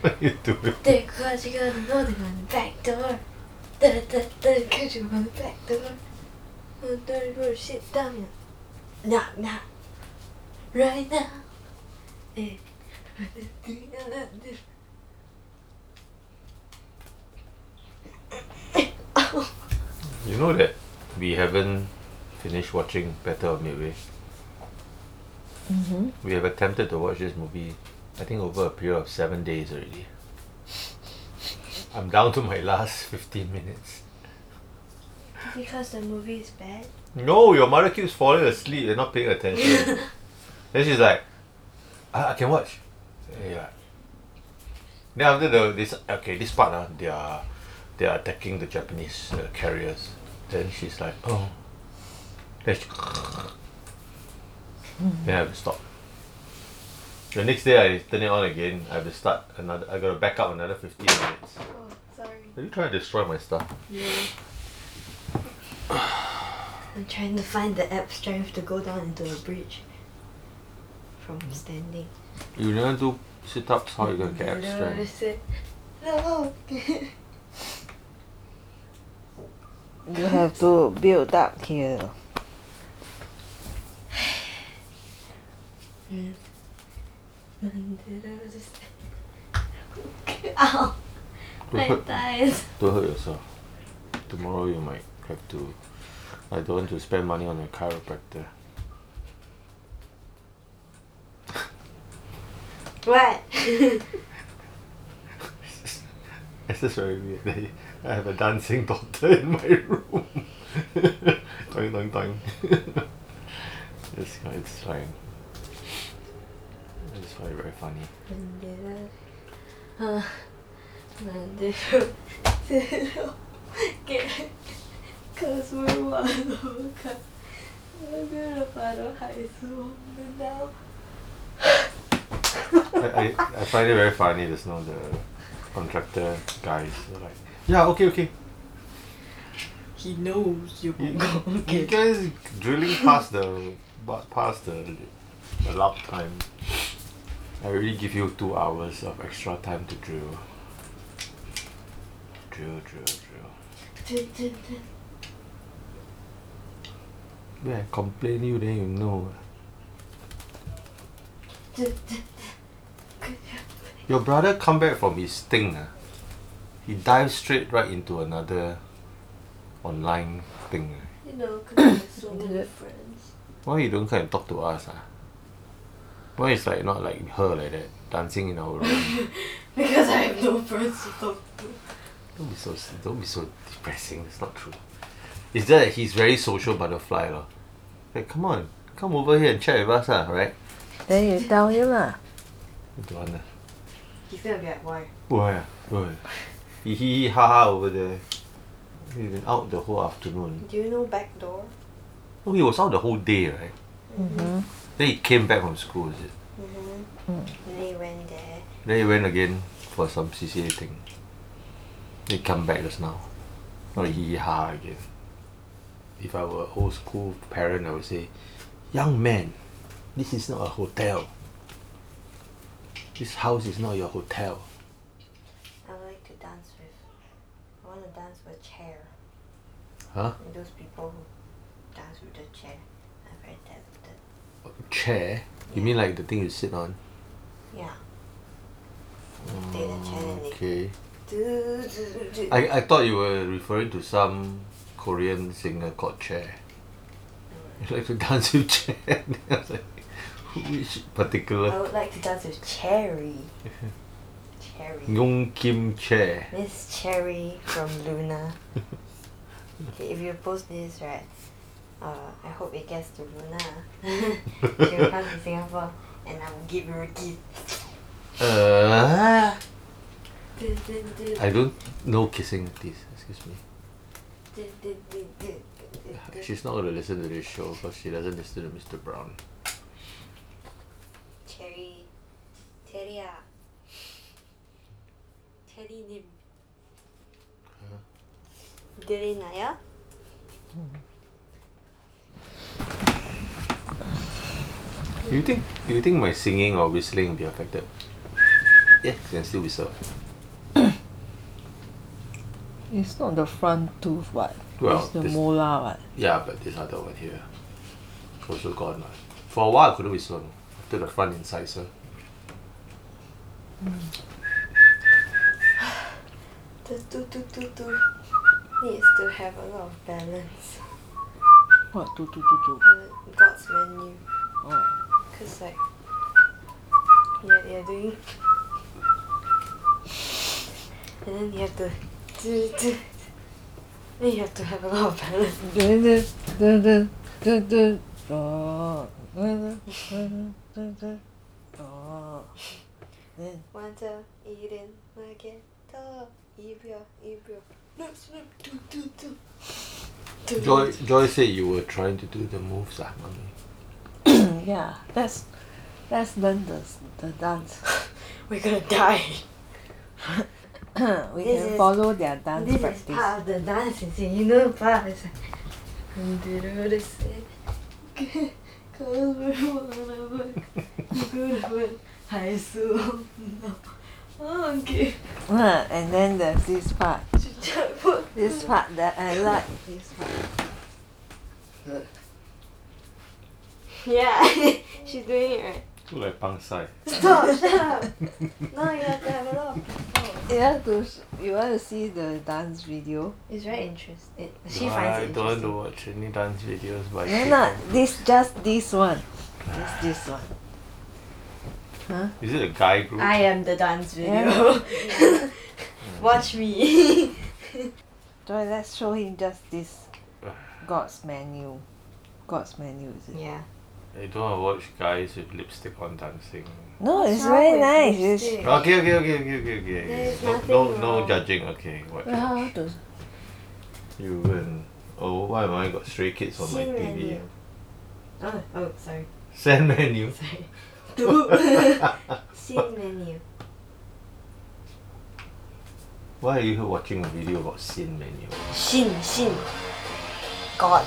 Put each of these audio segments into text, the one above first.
what are you doing? There, cause you gotta know they're on the back door. Da da da, cause you're on the back door. Oh, don't go sit down. Knock, knock. Right now. You know that we haven't finished watching Battle of Midway. Mm-hmm. We have attempted to watch this movie, I think over a period of seven days already. I'm down to my last 15 minutes. Because the movie is bad. No, your mother keeps falling asleep and not paying attention. then she's like, I, I can watch. Yeah. Then after the this okay this part uh, they are they are attacking the Japanese uh, carriers. Then she's like, oh. Then she, Mm. then I have to stop. The next day I turn it on again. I have to start another. I gotta back up another fifteen minutes. Oh, sorry. Are you trying to destroy my stuff? Yeah. I'm trying to find the app strength to go down into a bridge from standing. You never do sit ups. How you gonna get No, extra? I said, no. You have to build up here. Ow, Don't my hurt, thighs. don't hurt yourself. Tomorrow you might have to. I don't want to spend money on a chiropractor. What? It's just very weird. that I have a dancing daughter in my room. doing, doing, doing. it's, it's fine. It's very, very funny. Uh, Mandela, zero, get, cause we're one of a I'm gonna follow high school now. I, I, I find it very funny just now the contractor guys are like yeah okay okay He knows you you, go you guys drilling past the but past the allowed time I already give you two hours of extra time to drill drill drill drill when I complain you then you know your brother come back from his thing. ah he dives straight right into another online thing ah. You know, cause I have so many friends. Why you don't come and talk to us ah? Why is like not like her like that dancing in our room? Because I have no friends to talk to. don't be so don't be so depressing. It's not true. It's just that he's very social butterfly lor. Like come on, come over here and chat with us ah, right? Then you tell him lah. Don't want ah. He's gonna be like, why? Why ah? Why? He hee hee ha ha over there. He's been out the whole afternoon. Do you know backdoor? Oh, he was out the whole day, right? Then he came back from school, is it? Mm-hmm. Mm. Then he went there. Then he went again for some CCA thing. He come back just now. Not hee hee ha ha again. If I were old school parent, I would say, young man, this is not a hotel. This house is not your hotel. I would like to dance with. I want to dance with chair. Huh? And those people who dance with the chair are very talented. Chair? You mean like the thing you sit on? Yeah. Take the chair and they Okay. do, do, do. I, I thought you were referring to some Korean singer called Chair. You like to dance with Chair? I was like, which particular I particular? would like to dance with Cherry. Cherry. Yong Kim Chair. Miss Cherry from LOONA. okay, if you post this, right, uh, I hope it gets to LOONA. she will come to Singapore and I will give her a gift. Uh, I don't know kissing please. Do you think do you think my singing or whistling will be affected? Yeah, can still whistle. It's not the front tooth, what? Well, it's the this- molar, what? Yeah, but this other one here also gone. lah. For a while I couldn't whistle after the front incisor. The do do do do needs to have a lot of balance. What? Tu tu tu tu. The God's menu. Oh Cause like you're, you're doing and then you have to do do then you have to have a lot of balance. Dun, dun, dun, dun, dun, dun. Oh. Dun, dun, dun, dun, dun. Oh. Then 玩着一点 magenta 一秒一秒 snap snap do do do do Joy Joy said you were trying to do the moves, ah, mommy. yeah let's let's learn the the dance we're gonna die we this can follow their dance this practice is part of the dance is you know part okay. And then there's this part. this part that I like. This part. yeah she's doing it right Look like pang sai. stop shut up no you have to have a lot of people You have to. sh- You want to see the dance video? it's very interesting she I finds it I don't want to interesting watch any dance videos by No, people. not this. Just this one. Just this one. Huh? Is it a guy group? I am the dance video Yeah. watch me So let's show him just this. God's menu. God's menu is it? yeah I don't want to watch guys with lipstick on dancing. No, What's it's wrong very with nice. lipstick? It's, Okay, okay, okay, okay, okay, okay. There's no, no, no judging. Okay, what? well. You and oh, why am I got stray kids on my TV? menu. oh oh sorry Send menu. sorry scene menu Why are you watching a video about sin menu? Shin Shin God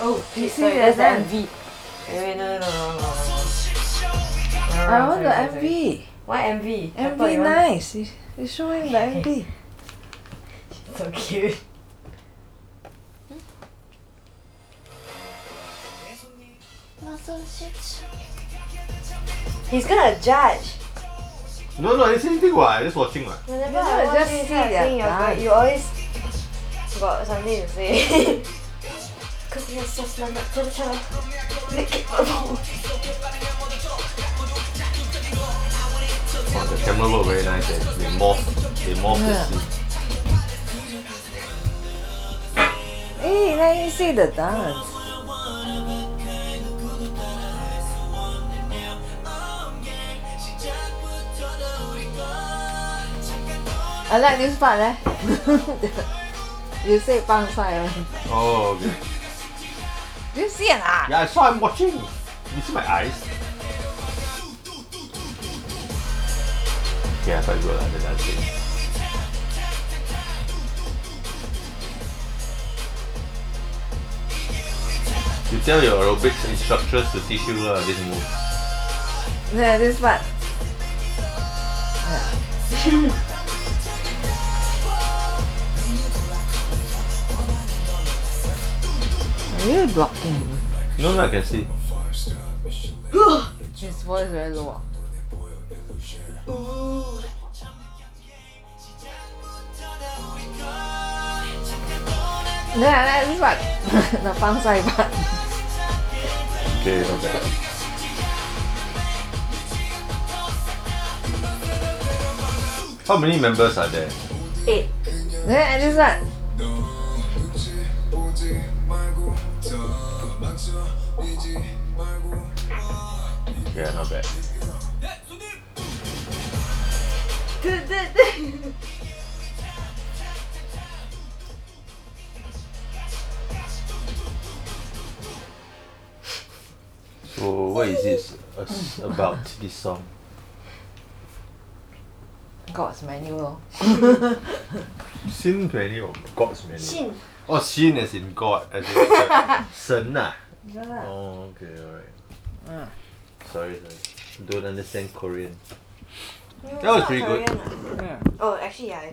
oh You see sorry, there's that's eh? I want the. MV. What MV? I thought MV you want- nice. You- You're showing the MV. So cute. He's gonna judge. No, no, I didn't anything. What? I just watching. What? Whenever You I know, watch just this see kind of their thing, you're dance. go- you always got something to say. Cause you're so smart to the top. Lick it. Oh, the camera work very nice. Eh? They morph, they morph the scene. Hey, let me see the dance. I like this part eh. you say bang sai. Oh, okay. Do you see it ah? Yeah, I saw him watching. You see my eyes? Okay, I thought you were under dancing. You tell your aerobics instructors to teach you uh, this move. Yeah, this part. Yeah. You blocking? No, no, I can see. His voice very low. Yeah, yeah, this part. the fang sai part. Okay, bad. How many members are there? Eight. Yeah, and this part. Yeah, not bad. So, what is this about this song? God's menu lor. Sin menu or God's menu? Shin. Oh, sin as in God, as in 神 ah. Yeah. Oh, okay, alright. Ah. sorry, sorry. Don't understand Korean. No, That was pretty good. Korean, ah. Yeah. Oh, actually, yeah.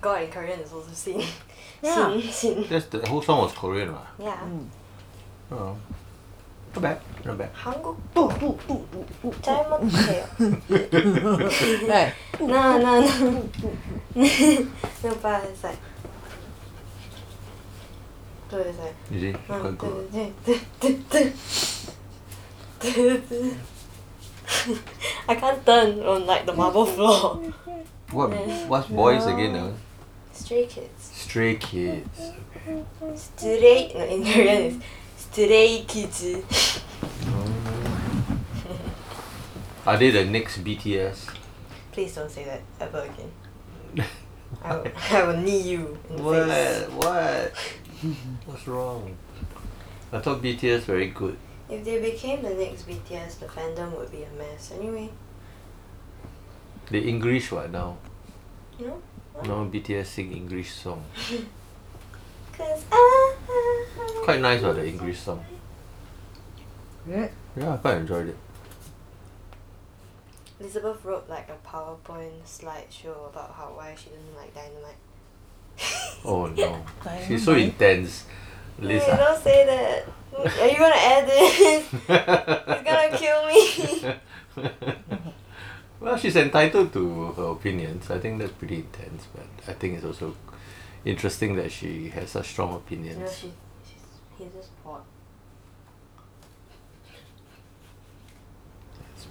God in Korean is also sin. Yeah. Sin, sin. That's the whole song was Korean, right? Yeah. Oh. Not bad. Not bad. 한 I can't turn on like the marble floor. What What boys again now? Stray kids. Stray kids. Okay. Stray no in Korean is stray kids. Oh. Are they the next BTS? Please don't say that ever again. I will, I will knee you. In the what? Face. What? What's wrong? I thought BTS very good. If they became the next BTS, the fandom would be a mess. Anyway, The English what now? you know? Now BTS sing English song. Cause I. Quite nice what the English song. Yeah. Yeah, I quite enjoyed it. Elizabeth wrote like a PowerPoint slideshow about how why she didn't like Dynamite. Oh no. She's so intense. Lisa. don't say that. Are you gonna add this? It's gonna kill me. well, she's entitled to her opinions. I think that's pretty intense, but I think it's also interesting that she has such strong opinions. she, she's, he's just hot.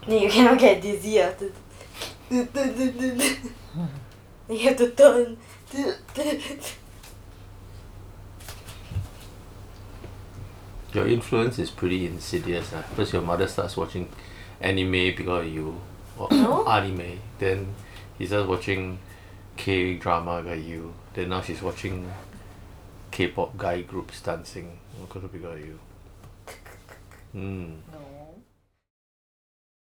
You cannot get dizzy after. you have to turn. Your influence is pretty insidious. Uh. First, your mother starts watching anime because of you, or No. anime. Then he starts watching K drama because of you. Then now she's watching K-pop guy groups dancing because of you. Hmm. No.